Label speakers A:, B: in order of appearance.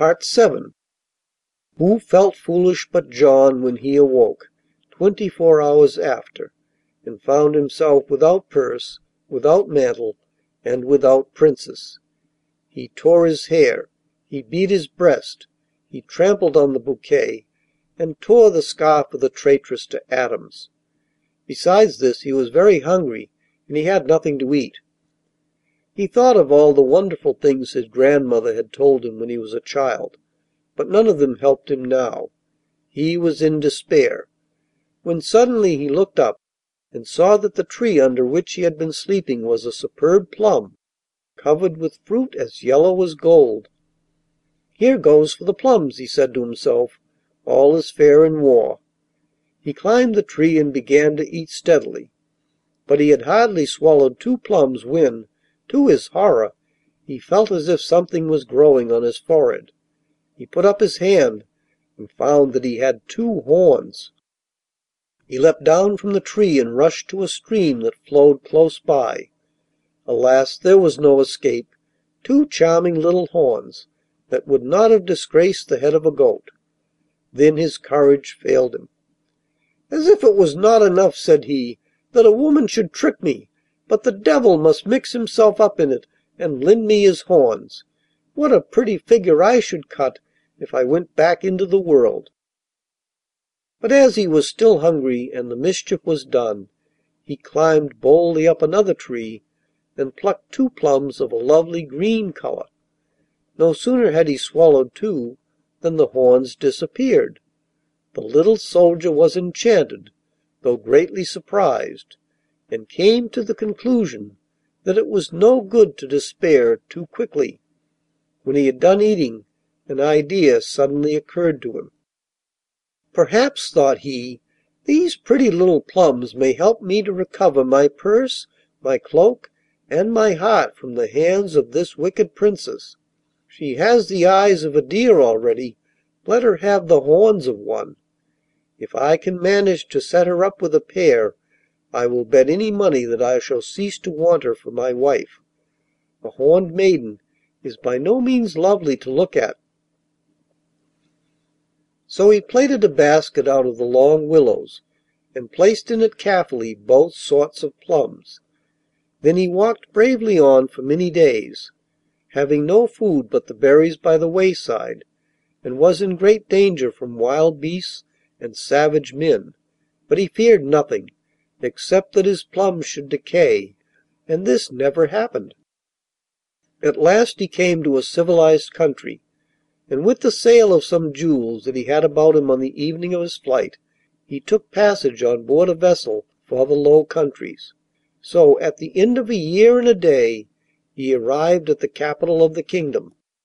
A: VII Who felt foolish but John when he awoke, twenty four hours after, and found himself without purse, without mantle, and without Princess? He tore his hair, he beat his breast, he trampled on the bouquet, and tore the scarf of the traitress to atoms. Besides this, he was very hungry, and he had nothing to eat. He thought of all the wonderful things his grandmother had told him when he was a child, but none of them helped him now. He was in despair, when suddenly he looked up and saw that the tree under which he had been sleeping was a superb plum, covered with fruit as yellow as gold. "Here goes for the plums," he said to himself. "All is fair in war." He climbed the tree and began to eat steadily, but he had hardly swallowed two plums when, to his horror, he felt as if something was growing on his forehead. He put up his hand and found that he had two horns. He leapt down from the tree and rushed to a stream that flowed close by. Alas, there was no escape! Two charming little horns, that would not have disgraced the head of a goat. Then his courage failed him. "As if it was not enough," said he, "that a woman should trick me, but the devil must mix himself up in it and lend me his horns. What a pretty figure I should cut if I went back into the world!" But as he was still hungry and the mischief was done, he climbed boldly up another tree and plucked two plums of a lovely green colour. No sooner had he swallowed two than the horns disappeared. The little soldier was enchanted, though greatly surprised, and came to the conclusion that it was no good to despair too quickly. When he had done eating, an idea suddenly occurred to him. "Perhaps," thought he, "these pretty little plums may help me to recover my purse, my cloak, and my heart from the hands of this wicked Princess. She has the eyes of a deer already, let her have the horns of one. If I can manage to set her up with a pair, I will bet any money that I shall cease to want her for my wife. A horned maiden is by no means lovely to look at." So he plaited a basket out of the long willows, and placed in it carefully both sorts of plums. Then he walked bravely on for many days, having no food but the berries by the wayside, and was in great danger from wild beasts and savage men, but he feared nothing except that his plums should decay, and this never happened. At last he came to a civilized country, and with the sale of some jewels that he had about him on the evening of his flight, he took passage on board a vessel for the Low Countries. So at the end of a year and a day he arrived at the capital of the kingdom.